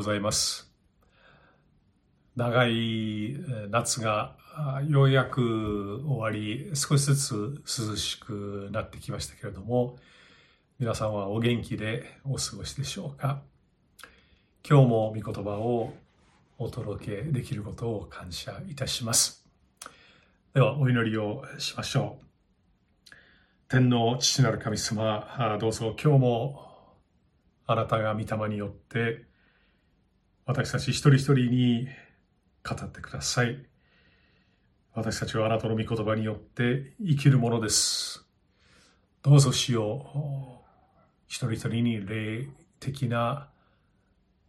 ございます。長い夏がようやく終わり、少しずつ涼しくなってきましたけれども、皆さんはお元気でお過ごしでしょうか？今日も御言葉をお届けできることを感謝いたします。では、お祈りをしましょう。天の父なる神様、どうぞ今日もあなたが御霊によって私たち一人一人に語ってください。私たちはあなたの御言葉によって生きるものです。どうぞしよう。一人一人に霊的な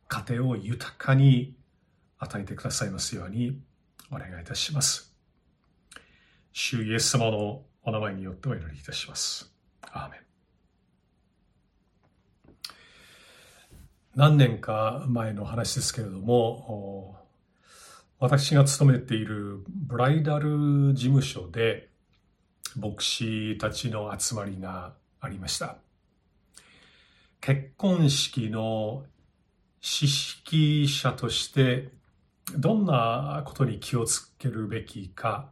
家庭を豊かに与えてくださいますようにお願いいたします。主イエス様のお名前によってお祈りいたします。アーメン。何年か前の話ですけれども、私が勤めているブライダル事務所で牧師たちの集まりがありました。結婚式の知識者としてどんなことに気をつけるべきか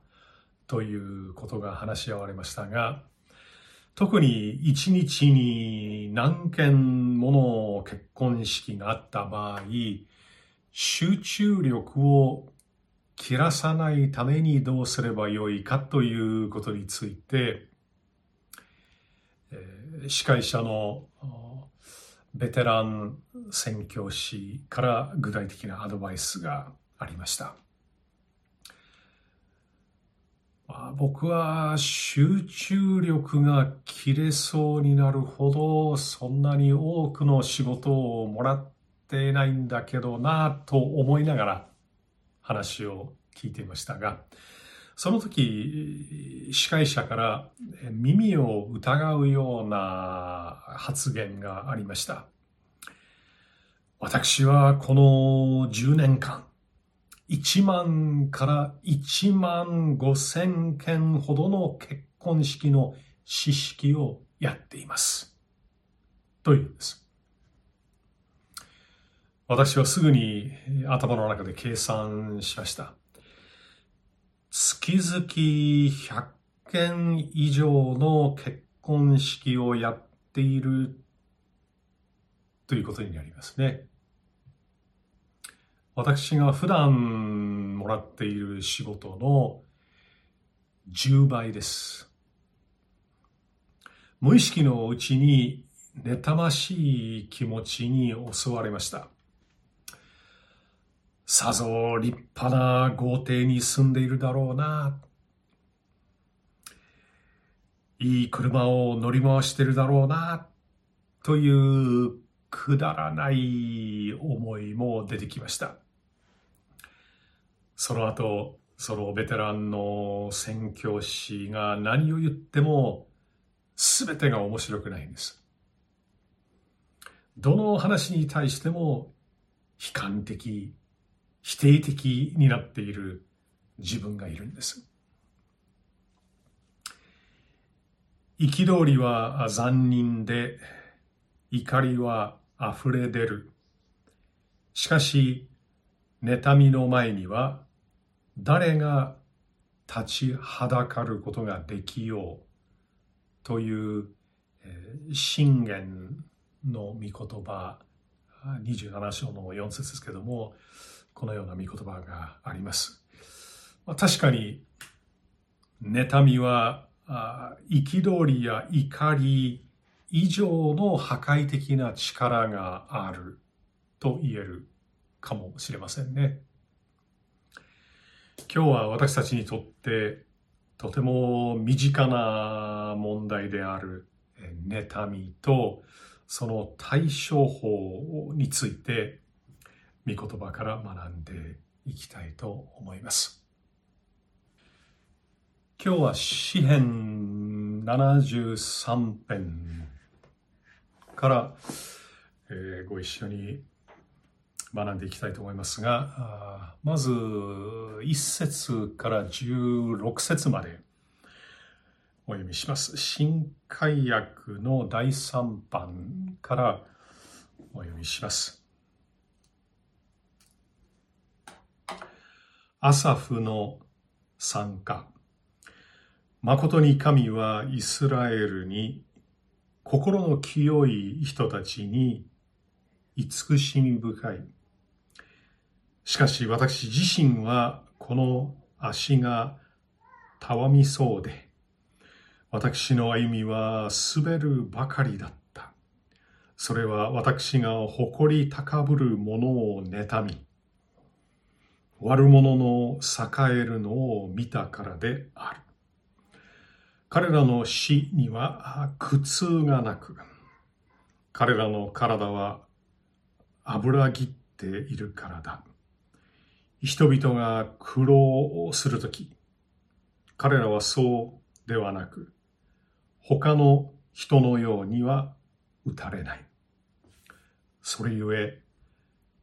ということが話し合われましたが、特に一日に何件もの結婚式があった場合、集中力を切らさないためにどうすればよいかということについて、司会者のベテラン宣教師から具体的なアドバイスがありました。僕は集中力が切れそうになるほどそんなに多くの仕事をもらってないんだけどなと思いながら話を聞いていましたがその時司会者から耳を疑うような発言がありました。私はこの10年間1万から1万5千件ほどの結婚式の知識をやっています。というんです。私はすぐに頭の中で計算しました。月々100件以上の結婚式をやっているということになりますね。私が普段もらっている仕事の10倍です。無意識のうちに妬ましい気持ちに襲われました。さぞ立派な豪邸に住んでいるだろうな。いい車を乗り回してるだろうな。というくだらない思いも出てきました。その後、そのベテランの宣教師が何を言っても全てが面白くないんです。どの話に対しても悲観的、否定的になっている自分がいるんです。憤りは残忍で、怒りは溢れ出る。しかし、妬みの前には誰が立ちはだかることができようという信玄の御言葉27章の4節ですけどもこのような御言葉があります。ま確かに妬みは憤りや怒り以上の破壊的な力があると言えるかもしれませんね。今日は私たちにとってとても身近な問題である妬みとその対処法について御言葉から学んでいきたいと思います。今日は詩編73編から、えー、ご一緒に学んでいきたいと思いますが、まず1節から16節までお読みします。新海訳の第3版からお読みします。アサフの参加。誠に神はイスラエルに心の清い人たちに慈しみ深い。しかし私自身はこの足がたわみそうで、私の歩みは滑るばかりだった。それは私が誇り高ぶるものを妬み、悪者の栄えるのを見たからである。彼らの死には苦痛がなく、彼らの体は油ぎっているからだ。人々が苦労をするとき、彼らはそうではなく、他の人のようには打たれない。それゆえ、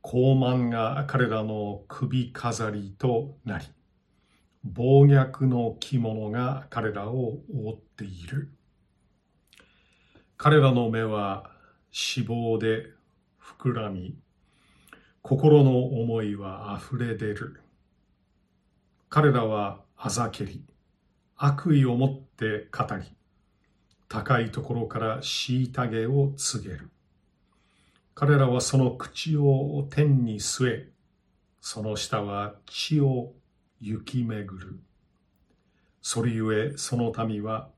高慢が彼らの首飾りとなり、暴虐の着物が彼らを覆っている。彼らの目は脂肪で膨らみ、心の思いは溢れ出る。彼らはあざけり、悪意を持って語り、高いところから虐げを告げる。彼らはその口を天に据え、その下は地を行き巡る。それゆえその民は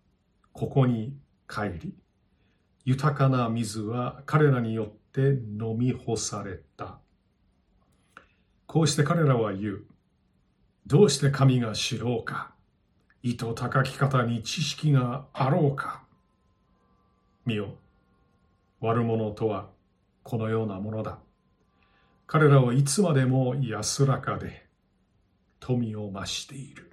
ここに帰り、豊かな水は彼らによって飲み干された。こうして彼らは言う。どうして神が知ろうか意図高き方に知識があろうか見よ。悪者とはこのようなものだ。彼らはいつまでも安らかで富を増している。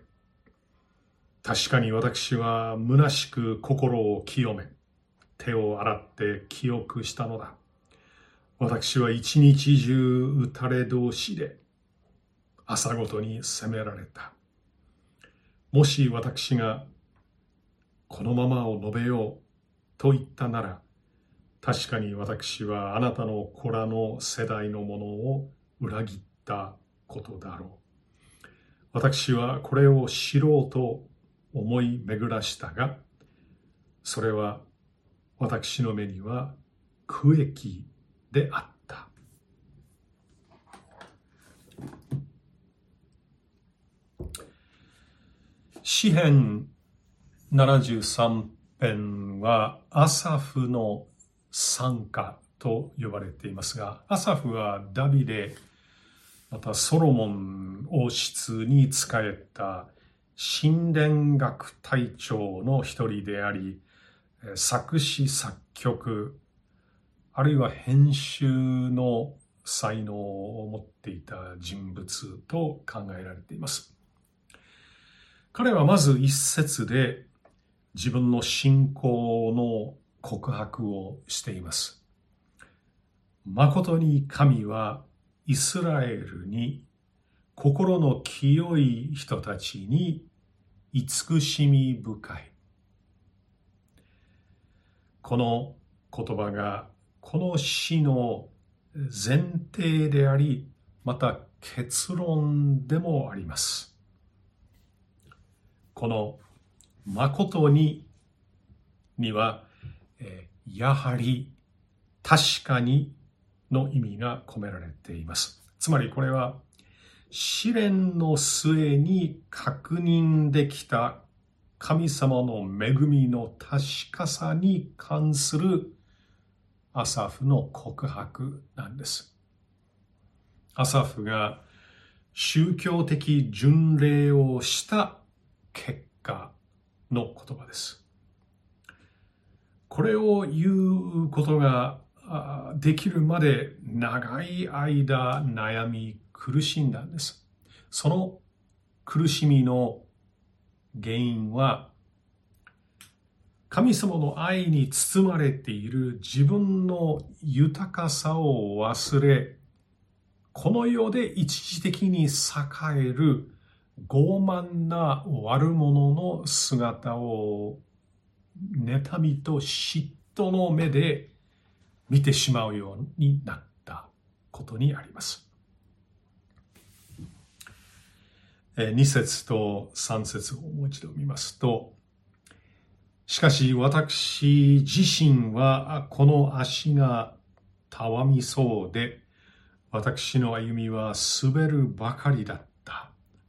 確かに私は虚しく心を清め、手を洗って記憶したのだ。私は一日中打たれ同士で、朝ごとに責められた。もし私がこのままを述べようと言ったなら、確かに私はあなたの子らの世代のものを裏切ったことだろう。私はこれを知ろうと思い巡らしたが、それは私の目には苦役であった。詩編73編はアサフの参加と呼ばれていますが、アサフはダビデ、またソロモン王室に仕えた神殿学隊長の一人であり、作詞作曲、あるいは編集の才能を持っていた人物と考えられています。彼はまず一節で自分の信仰の告白をしています。誠に神はイスラエルに心の清い人たちに慈しみ深い。この言葉がこの詩の前提であり、また結論でもあります。この誠ににはえやはり確かにの意味が込められています。つまりこれは試練の末に確認できた神様の恵みの確かさに関するアサフの告白なんです。アサフが宗教的巡礼をした結果の言葉です。これを言うことができるまで長い間悩み苦しんだんです。その苦しみの原因は神様の愛に包まれている自分の豊かさを忘れこの世で一時的に栄える傲慢な悪者の姿を妬みと嫉妬の目で見てしまうようになったことにあります。2節と3節をもう一度見ますと、しかし私自身はこの足がたわみそうで、私の歩みは滑るばかりだった。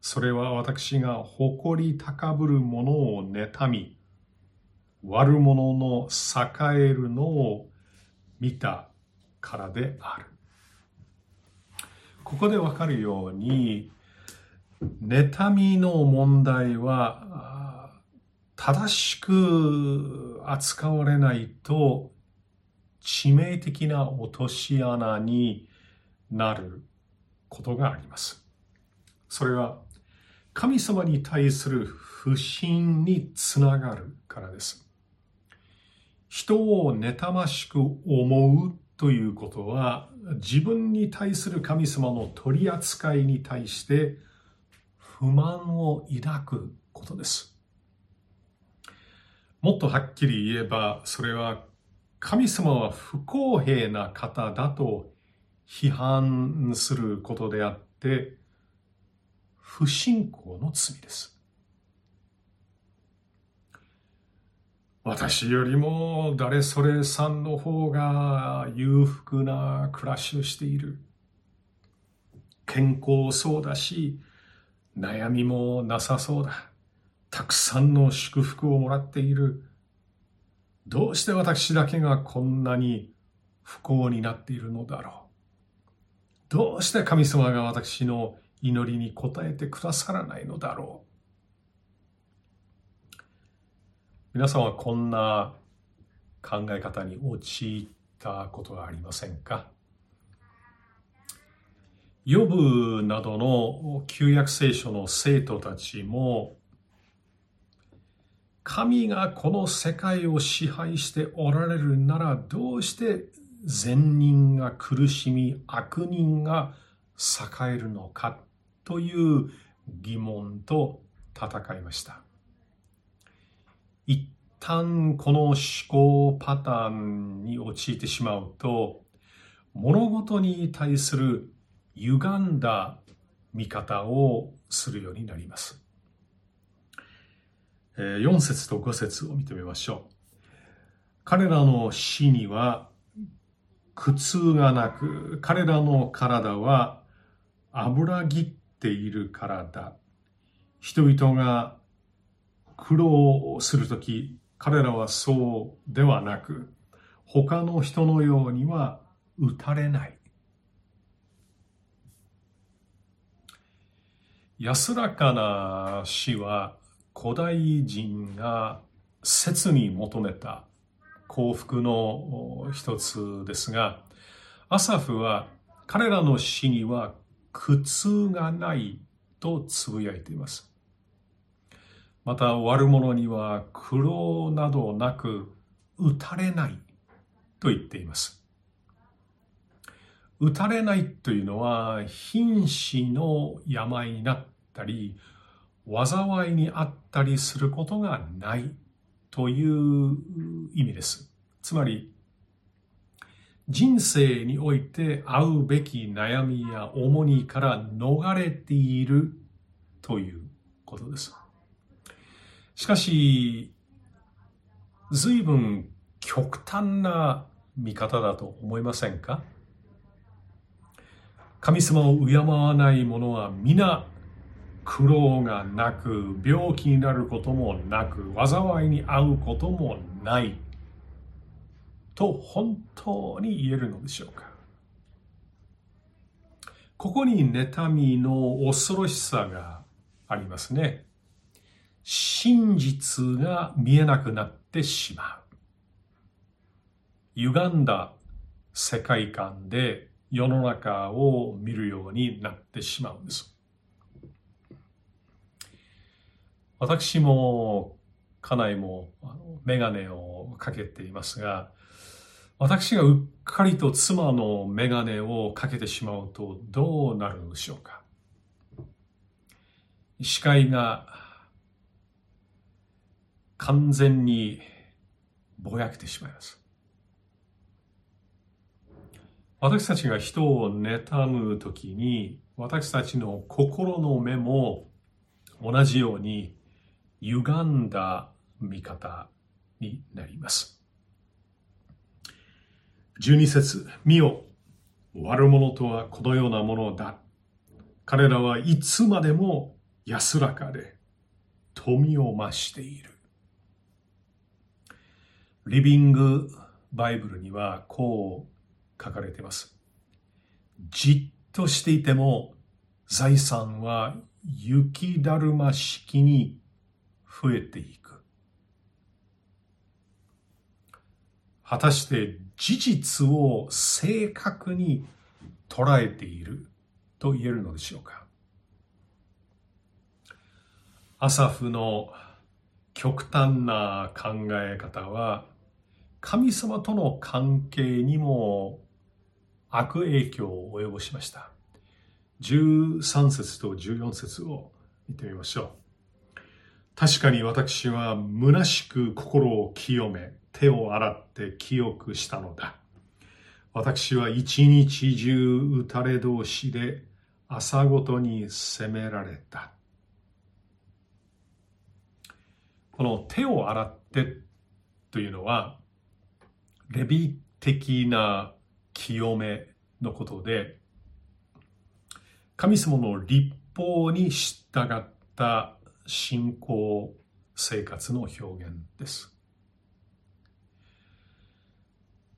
それは私が誇り高ぶるものを妬み、悪者の栄えるのを見たからである。ここでわかるように、妬みの問題は正しく扱われないと致命的な落とし穴になることがあります。それは神様に対する不信につながるからです。人を妬ましく思うということは自分に対する神様の取り扱いに対して不満を抱くことです。もっとはっきり言えばそれは神様は不公平な方だと批判することであって不信仰の罪です。私よりも誰それさんの方が裕福な暮らしをしている。健康そうだし、悩みもなさそうだ。たくさんの祝福をもらっている。どうして私だけがこんなに不幸になっているのだろう。どうして神様が私の祈りに応えてくださらないのだろう。皆さんはこんな考え方に陥ったことはありませんか？ヨブなどの旧約聖書の生徒たちも神がこの世界を支配しておられるならどうして善人が苦しみ悪人が栄えるのか？という疑問と戦いました。一旦この思考パターンに陥ってしまうと物事に対する歪んだ見方をするようになります。4節と5節を見てみましょう。彼らの死には苦痛がなく、彼らの体は油ぎっているからだ。人々が苦労するとき、彼らはそうではなく、他の人のようには打たれない。安らかな死は古代人が切に求めた幸福の一つですが、アサフは彼らの死には苦痛がないとつぶやいています。また悪者には苦労などなく打たれないと言っています。打たれないというのは瀕死の病になったり災いにあったりすることがないという意味です。つまり人生において会うべき悩みや重荷から逃れているということです。しかし、随分極端な見方だと思いませんか？神様を敬わない者は皆苦労がなく病気になることもなく災いに遭うこともないと本当に言えるのでしょうかここに妬みの恐ろしさがありますね。真実が見えなくなってしまう。歪んだ世界観で世の中を見るようになってしまうんです。私も家内もメガネをかけていますが、私がうっかりと妻のメガネをかけてしまうとどうなるのでしょうか視界が完全にぼやけてしまいます。私たちが人を妬むときに、私たちの心の目も同じように歪んだ見方になります。12節見よ悪者とはこのようなものだ。彼らはいつまでも安らかで富を増している。リビングバイブルにはこう書かれています。じっとしていても財産は雪だるま式に増えていく。果たして事実を正確に捉えていると言えるのでしょうかアサフの極端な考え方は神様との関係にも悪影響を及ぼしました。13節と14節を見てみましょう。確かに私は虚しく心を清め、手を洗って清くしたのだ。私は一日中打たれ同士で朝ごとに責められた。この手を洗ってというのは、レビ的な清めのことで、神様の立法に従った信仰生活の表現です。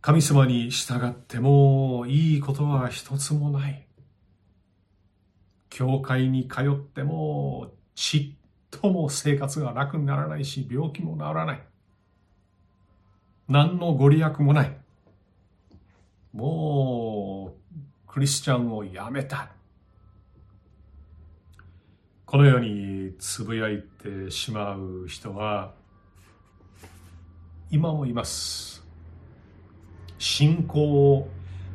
神様に従ってもいいことは一つもない。教会に通ってもちっとも生活が楽にならないし、病気も治らない。何のご利益もない。もう、クリスチャンをやめた。このようにつぶやいてしまう人は、今もいます。信仰を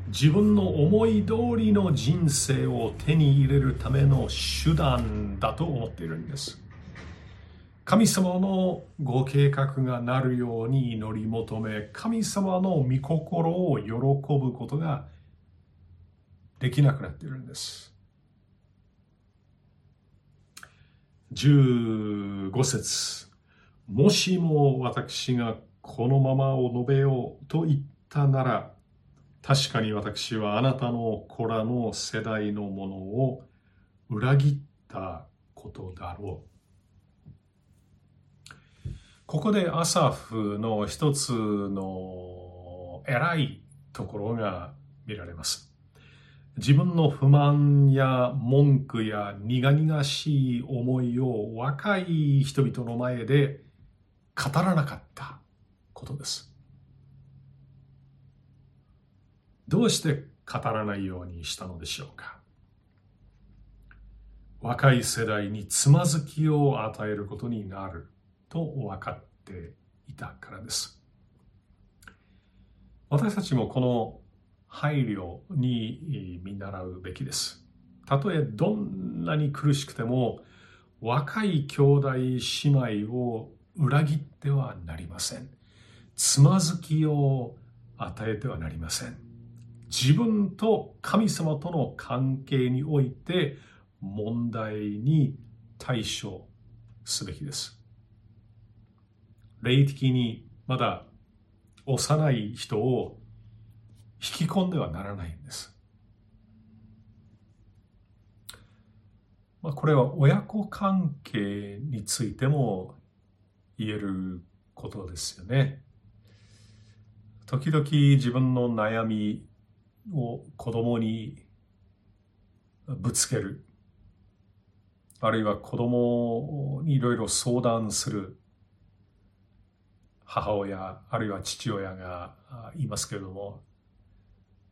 自分の思い通りの人生を手に入れるための手段だと思っているんです。神様のご計画がなるように祈り求め、神様の御心を喜ぶことができなくなっているんです。15節もしも私がこのままを述べようと言ったなら、確かに私はあなたの子らの世代のものを裏切ったことだろう。ここでアサフの一つの偉いところが見られます。自分の不満や文句や苦々しい思いを若い人々の前で語らなかったことです。どうして語らないようにしたのでしょうか？若い世代につまずきを与えることになると分かっていたからです。私たちもこの配慮に見習うべきです。たとえどんなに苦しくても若い兄弟姉妹を裏切ってはなりません。つまずきを与えてはなりません。自分と神様との関係において問題に対処すべきです。霊的にまだ幼い人を引き込んではならないんです。まあ、これは親子関係についても言えることですよね。時々自分の悩みを子供にぶつける。あるいは子供にいろいろ相談する。母親あるいは父親がいますけれども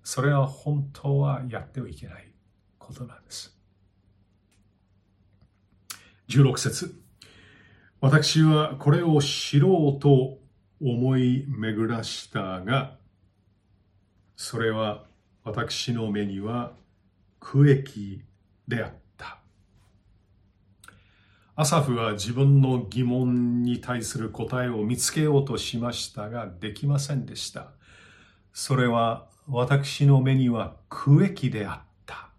それは本当はやってはいけないことなんです16節私はこれを知ろうと思い巡らしたがそれは私の目には苦役であったアサフは自分の疑問に対する答えを見つけようとしましたができませんでした。それは私の目には苦役であった。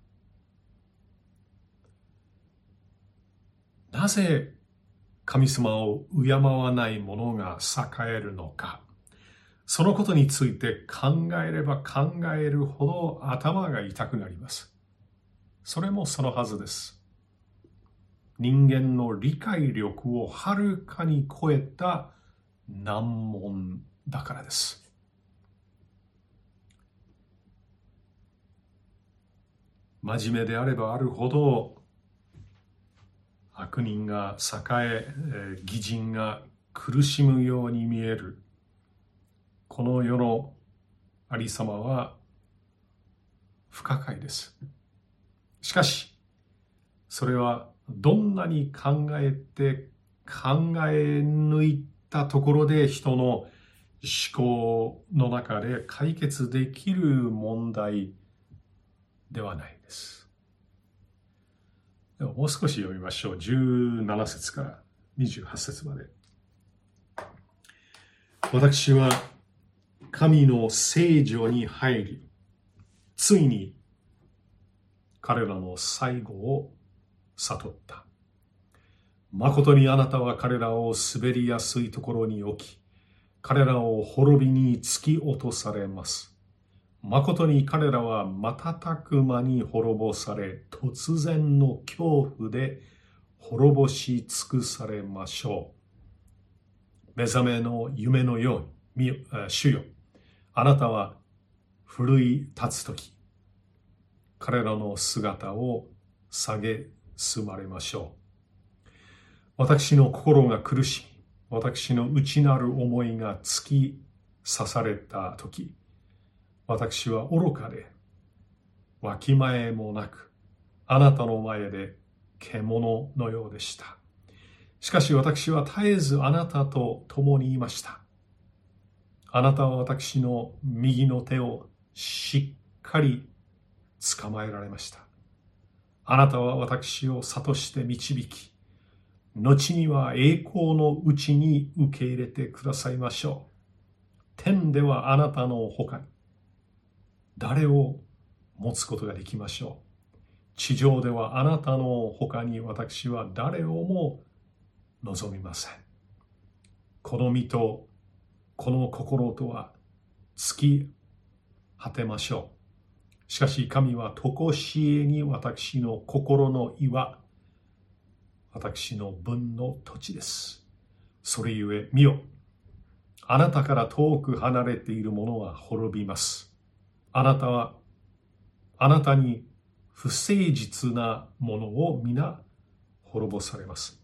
なぜ神様を敬わない者が栄えるのか。そのことについて考えれば考えるほど頭が痛くなります。それもそのはずです。人間の理解力をはるかに超えた難問だからです。真面目であればあるほど悪人が栄え義人が苦しむように見えるこの世のありさまは不可解ですしかしそれはどんなに考えて考え抜いたところで人の思考の中で解決できる問題ではないです。ではもう少し読みましょう。17節から28節まで。私は神の聖女に入り、ついに彼らの最後を悟った。誠にあなたは彼らを滑りやすいところに置き、彼らを滅びに突き落とされます。誠に彼らは瞬く間に滅ぼされ、突然の恐怖で滅ぼし尽くされましょう。目覚めの夢のように、主よ、あなたは奮い立つとき、彼らの姿を下げ進まれましょう。私の心が苦しみ、私の内なる思いが突き刺されたとき、私は愚かで、わきまえもなく、あなたの前で獣のようでした。しかし私は絶えずあなたと共にいました。あなたは私の右の手をしっかり捕まえられました。あなたは私を諭して導き、後には栄光のうちに受け入れてくださいましょう。天ではあなたの他に、誰を持つことができましょう。地上ではあなたの他に私は誰をも望みません。この身とこの心とは突き果てましょう。しかし神は常しえに私の心の岩、私の分の土地です。それゆえ見よ。あなたから遠く離れている者は滅びます。あなたは、あなたに不誠実なものを皆滅ぼされます。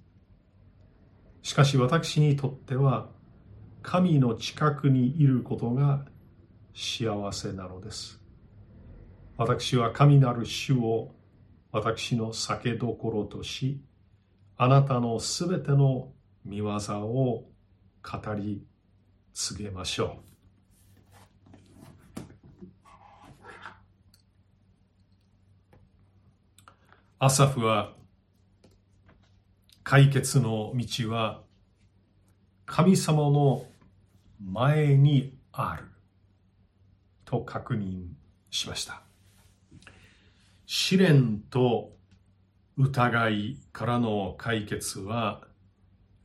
しかし私にとっては、神の近くにいることが幸せなのです。私は神なる主を私の酒どころとし、あなたのすべての見業を語り告げましょう。アサフは解決の道は神様の前にあると確認しました。試練と疑いからの解決は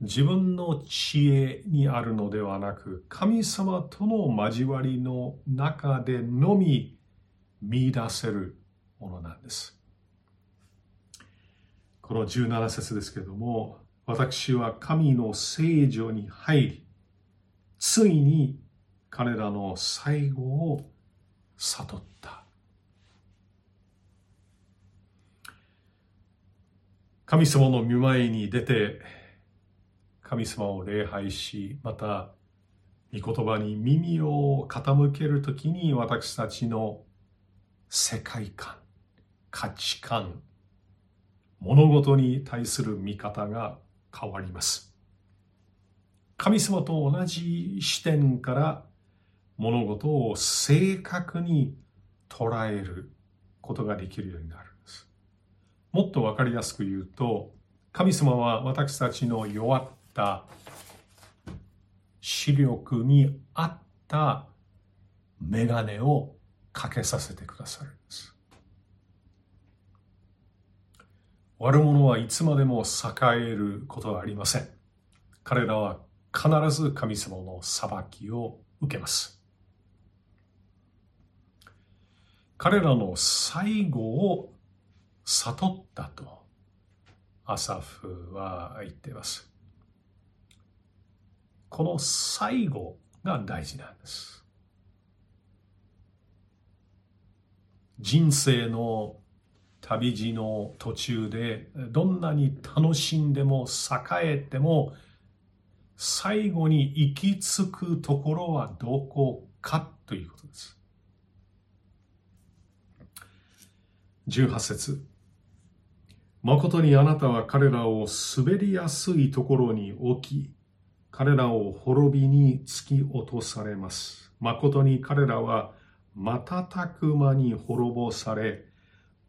自分の知恵にあるのではなく神様との交わりの中でのみ見出せるものなんです。この17節ですけれども私は神の聖女に入りついに彼らの最後を悟った。神様の御前に出て神様を礼拝しまた御言葉に耳を傾けるときに私たちの世界観価値観物事に対する見方が変わります神様と同じ視点から物事を正確に捉えることができるようになるんですもっとわかりやすく言うと、神様は私たちの弱った視力に合ったメガネをかけさせてくださるんです。悪者はいつまでも栄えることはありません。彼らは必ず神様の裁きを受けます。彼らの最後を悟ったとアサフは言っています。この最後が大事なんです。人生の旅路の途中でどんなに楽しんでも栄えても最後に行き着くところはどこかということです。18節誠にあなたは彼らを滑りやすいところに置き、彼らを滅びに突き落とされます。誠に彼らは瞬く間に滅ぼされ、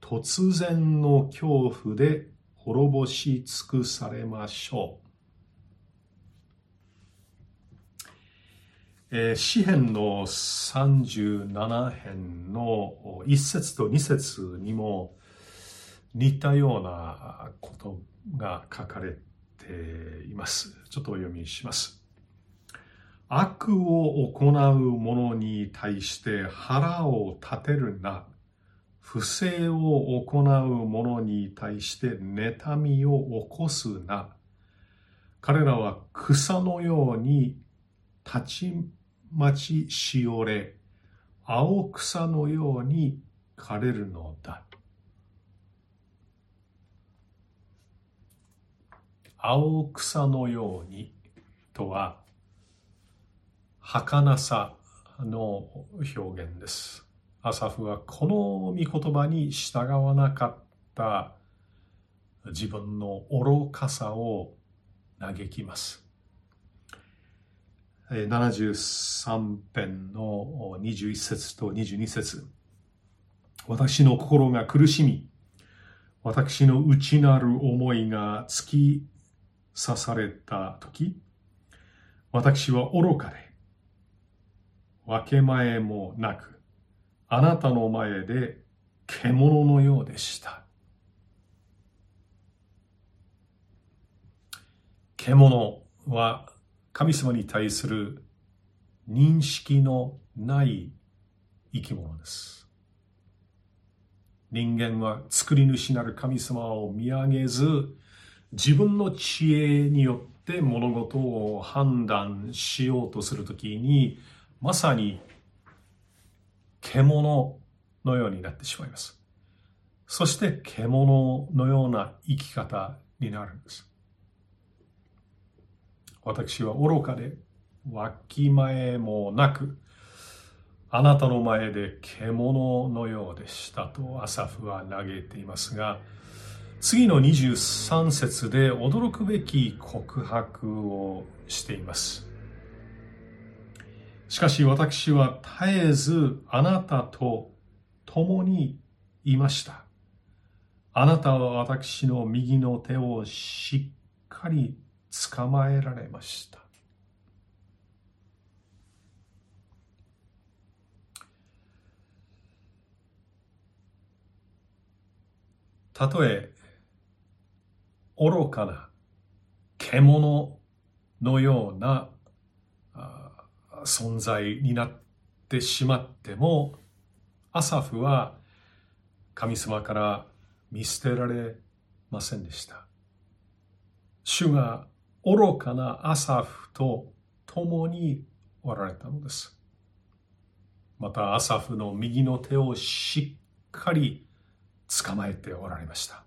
突然の恐怖で滅ぼし尽くされましょう。えー、詩篇の37編の1節と2節にも似たようなことが書かれています。ちょっとお読みします。悪を行う者に対して腹を立てるな。不正を行う者に対して妬みを起こすな。彼らは草のように立ち待ちしおれ、青草のように枯れるのだ。青草のようにとは、儚さの表現です。アサフはこの御言葉に従わなかった自分の愚かさを嘆きます。73編の21節と22節私の心が苦しみ、私の内なる思いが突き刺された時、私は愚かで、分け前もなく、あなたの前で獣のようでした。獣は神様に対する認識のない生き物です。人間は作り主なる神様を見上げず、自分の知恵によって物事を判断しようとするときに、まさに獣のようになってしまいます。そして獣のような生き方になるんです。私は愚かで、わきまえもなく、あなたの前で獣のようでしたとアサフは嘆いていますが、次の23節で驚くべき告白をしています。しかし私は絶えずあなたと共にいました。あなたは私の右の手をしっかり捕まえられました。たとえ愚かな獣のような存在になってしまってもアサフは神様から見捨てられませんでした。主が愚かなアサフと共におられたのです。またアサフの右の手をしっかり捕まえておられました。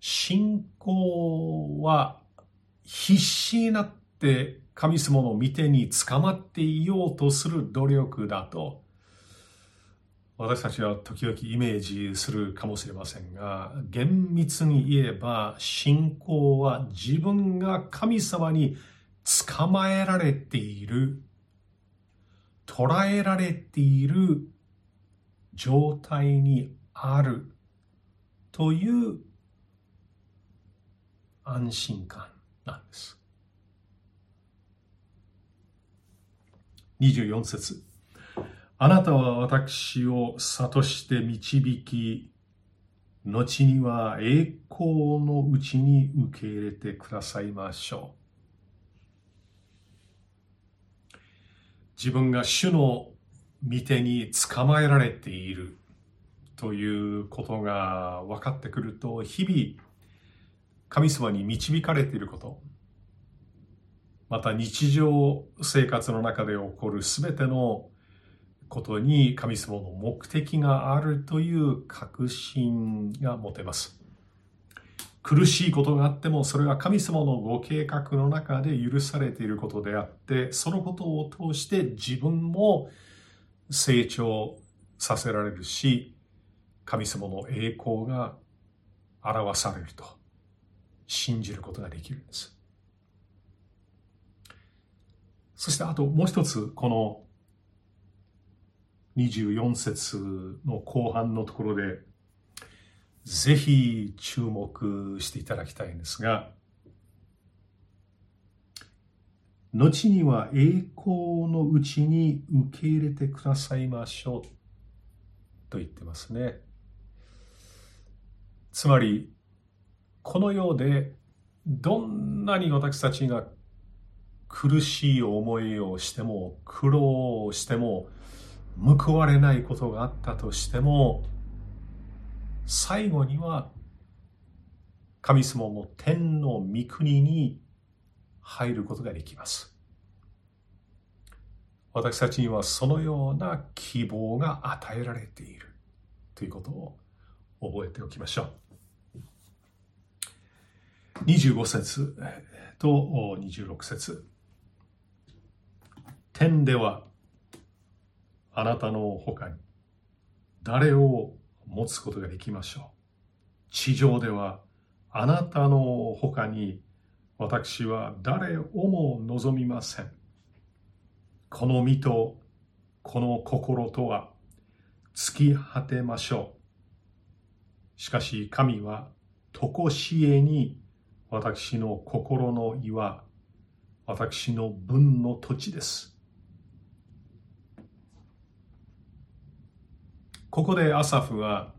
信仰は必死になって神様の御手に捕まっていようとする努力だと私たちは時々イメージするかもしれませんが、厳密に言えば信仰は自分が神様に捕まえられている、捉えられている状態にあるという安心感なんです。24節あなたは私を諭して導き、後には栄光のうちに受け入れてくださいましょう。自分が主の御手に捕まえられているということが分かってくると、日々神様に導かれていること、また日常生活の中で起こるすべてのことに神様の目的があるという確信が持てます。苦しいことがあってもそれは神様のご計画の中で許されていることであってそのことを通して自分も成長させられるし神様の栄光が表されると信じることができるんです。そしてあともう一つこの24節の後半のところで、ぜひ注目していただきたいんですが、後には栄光のうちに受け入れてくださいましょうと言ってますね。つまり、この世でどんなに私たちが苦しい思いをしても苦労をしても報われないことがあったとしても最後には神様の天の御国に入ることができます。私たちにはそのような希望が与えられているということを覚えておきましょう。25節と26節天ではあなたの他に誰を持つことができましょう。地上ではあなたの他に私は誰をも望みません。この身とこの心とは尽き果てましょう。しかし神は常しえに私の心の岩、私の分の土地です。ここでアサフは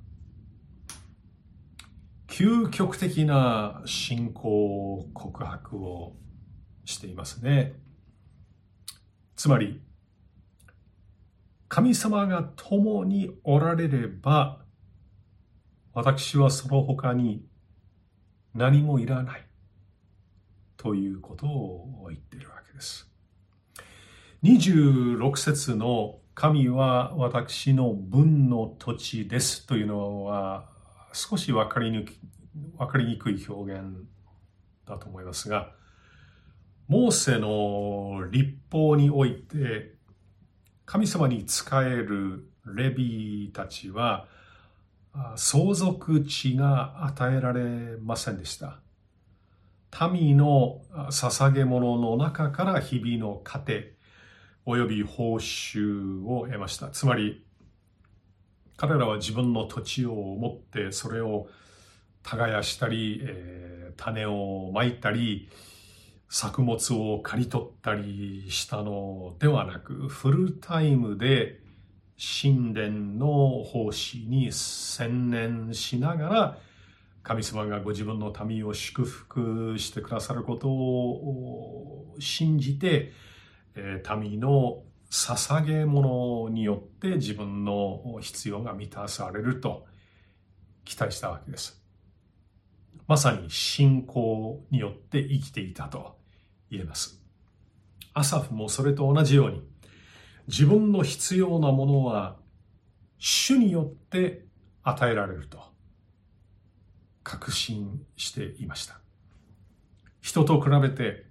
究極的な信仰告白をしていますね。つまり、神様が共におられれば、私はその他に何もいらないということを言っているわけです。26節の神は私の分の土地ですというのは少し分かりにく分かりにくい表現だと思いますが、モーセの立法において神様に仕えるレビーたちは相続地が与えられませんでした。民の捧げ物の中から日々の糧、および報酬を得ました。つまり、彼らは自分の土地を持ってそれを耕したり、えー、種をまいたり、作物を刈り取ったりしたのではなく、フルタイムで神殿の奉仕に専念しながら、神様がご自分の民を祝福してくださることを信じて、民の捧げ物によって自分の必要が満たされると期待したわけです。まさに信仰によって生きていたと言えます。アサフもそれと同じように自分の必要なものは主によって与えられると確信していました。人と比べて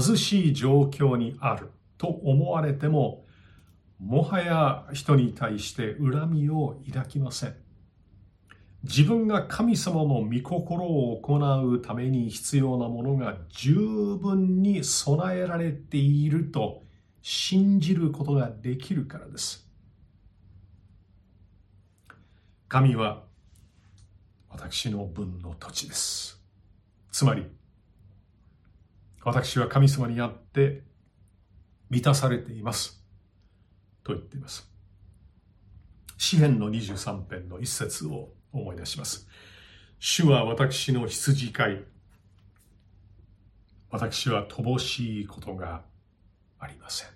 貧しい状況にあると思われても、もはや人に対して恨みを抱きません。自分が神様の御心を行うために必要なものが十分に備えられていると信じることができるからです。神は私の分の土地です。つまり、私は神様にあって満たされています。と言っています。詩篇の23編の一節を思い出します。主は私の羊飼い。私は乏しいことがありません。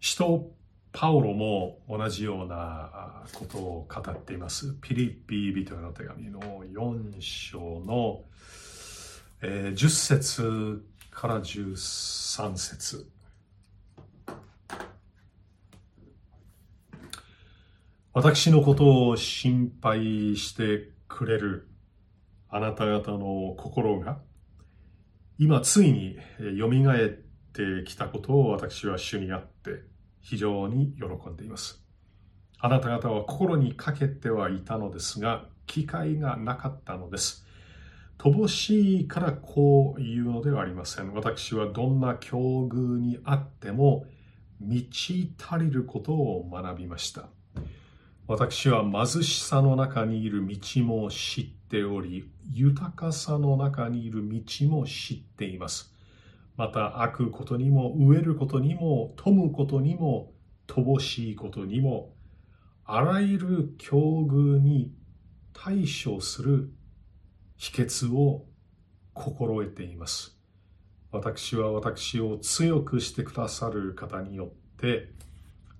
使徒パウロも同じようなことを語っています。ピリピ人への手紙の4章の、えー、10節から13節私のことを心配してくれるあなた方の心が今ついに蘇ってきたことを私は主にあって非常に喜んでいます。あなた方は心にかけてはいたのですが機会がなかったのです。乏しいからこう言うのではありません。私はどんな境遇にあっても満ち足りることを学びました。私は貧しさの中にいる道も知っており、豊かさの中にいる道も知っています。また、開くことにも、植えることにも、富むことにも、乏しいことにも、あらゆる境遇に対処する秘訣を心得ています。私は私を強くしてくださる方によって、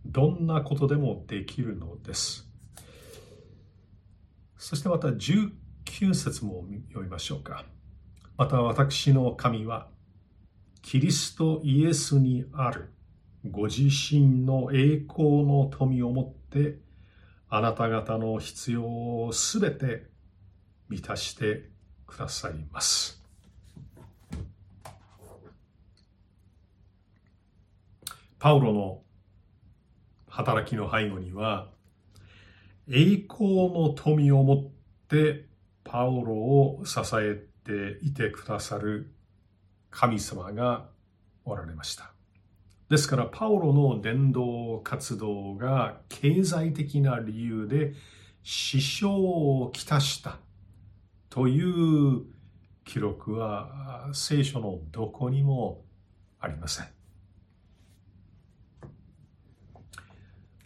どんなことでもできるのです。そしてまた19節も読みましょうか。また私の神は、キリストイエスにあるご自身の栄光の富をもって、あなた方の必要をすべて満たしてくださいます。パウロの働きの背後には、栄光の富をもってパウロを支えていてくださる神様がおられました。ですから、パウロの伝道活動が経済的な理由で支障をきたしたという記録は聖書のどこにもありません。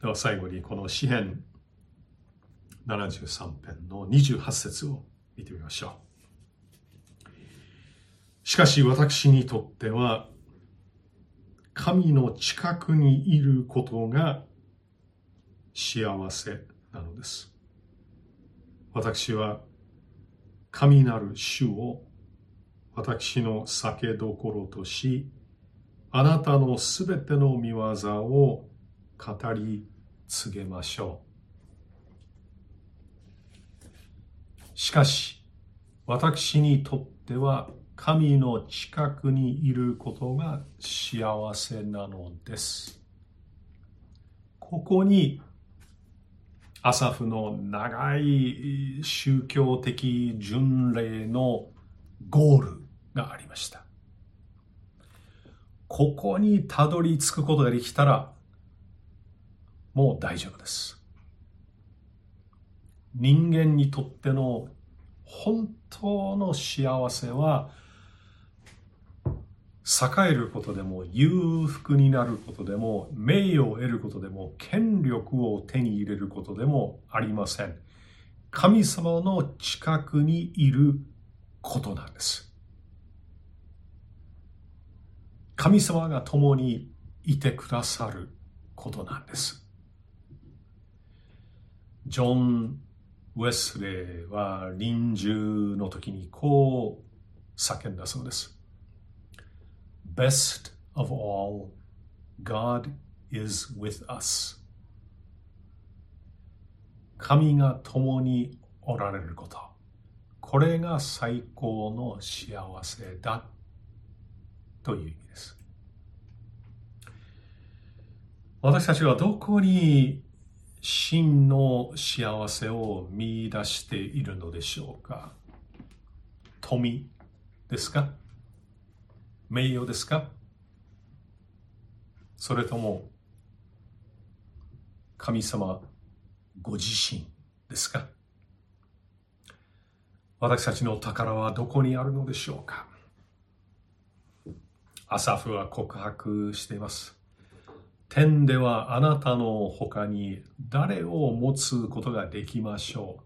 では最後にこの詩篇73編の28節を見てみましょう。しかし私にとっては神の近くにいることが幸せなのです。私は神なる主を私の酒どころとし、あなたのすべての見業を語り告げましょう。しかし、私にとっては神の近くにいることが幸せなのです。ここにアサフの長い宗教的巡礼のゴールがありました。ここにたどり着くことができたらもう大丈夫です。人間にとっての本当の幸せは栄えることでも裕福になることでも名誉を得ることでも権力を手に入れることでもありません。神様の近くにいることなんです。神様が共にいてくださることなんです。ジョンウェスレーは臨終の時にこう叫んだそうです。Best of all, God is with us. 神が共におられること。これが最高の幸せだという意味です。私たちはどこに真の幸せを見出しているのでしょうか富ですか名誉ですか？それとも神様ご自身ですか？私たちの宝はどこにあるのでしょうか？アサフは告白しています。天ではあなたの他に誰を持つことができましょう？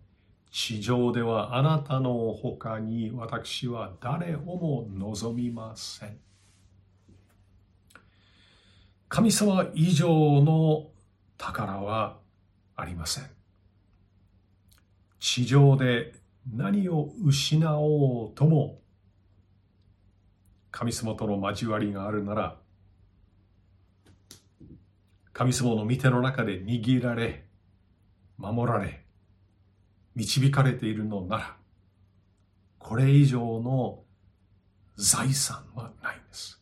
地上ではあなたの他に私は誰をも望みません。神様以上の宝はありません。地上で何を失おうとも神様との交わりがあるなら神様の御手の中で握られ守られ導かれているのならこれ以上の財産はないんです。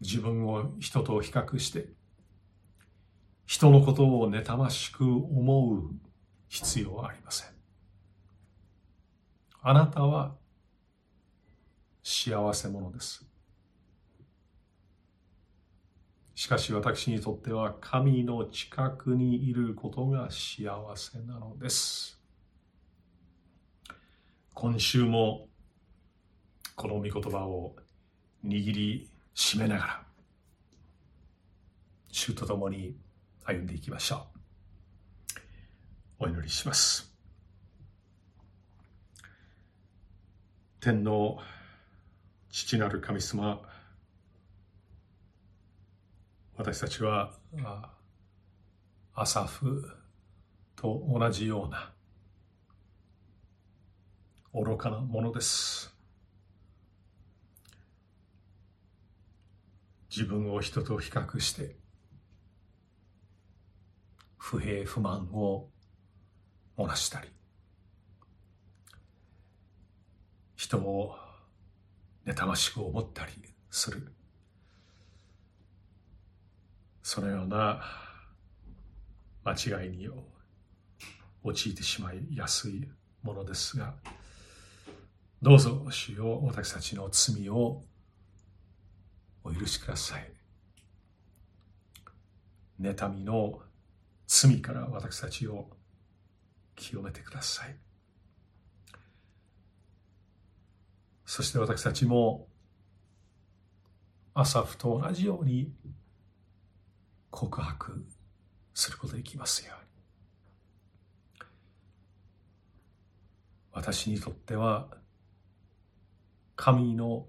自分を人と比較して人のことを妬ましく思う必要はありません。あなたは幸せ者です。しかし私にとっては神の近くにいることが幸せなのです。今週もこの御言葉を握りしめながら主と共に歩んでいきましょう。お祈りします。天の父なる神様私たちはアサフと同じような愚かなものです。自分を人と比較して不平不満を漏らしたり人を妬ましく思ったりする。そのような間違いに陥ってしまいやすいものですがどうぞ主よ私たちの罪をお許しください。妬みの罪から私たちを清めてください。そして私たちもアサフと同じように告白することできますように私にとっては神の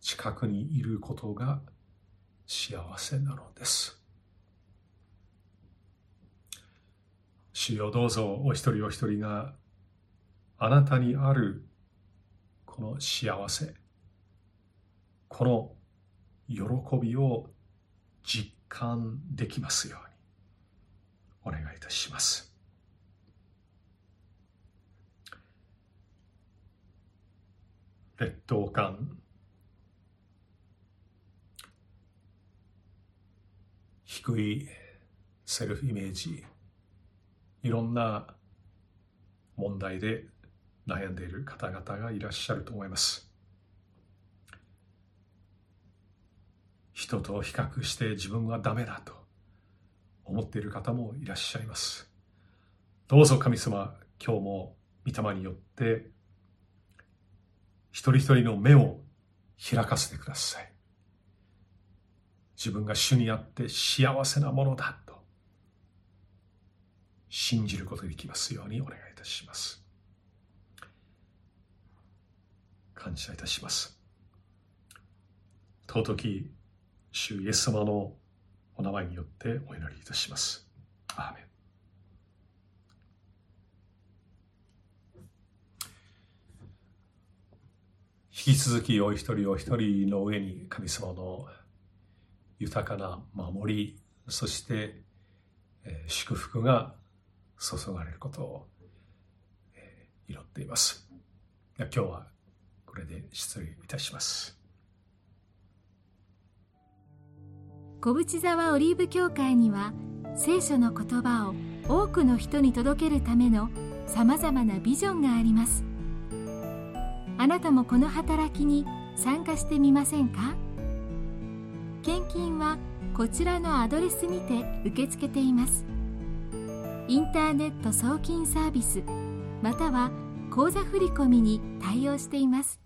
近くにいることが幸せなのです。主よどうぞお一人お一人があなたにあるこの幸せこの喜びを実感できますようにお願いいたします。劣等感低いセルフイメージ。いろんな問題で悩んでいる方々がいらっしゃると思います。人と比較して自分はダメだと思っている方もいらっしゃいます。どうぞ神様、今日も御霊によって一人一人の目を開かせてください。自分が主にあって幸せなものだと信じることができますようにお願いいたします。感謝いたします。尊き主イエス様のお名前によってお祈りいたします。アーメン引き続きお一人お一人の上に神様の豊かな守りそして祝福が注がれることを祈っています。今日はこれで失礼いたします。小淵沢オリーブ教会には聖書の言葉を多くの人に届けるためのさまざまなビジョンがあります。あなたもこの働きに参加してみませんか？献金はこちらのアドレスにて受け付けています。インターネット送金サービスまたは口座振込に対応しています。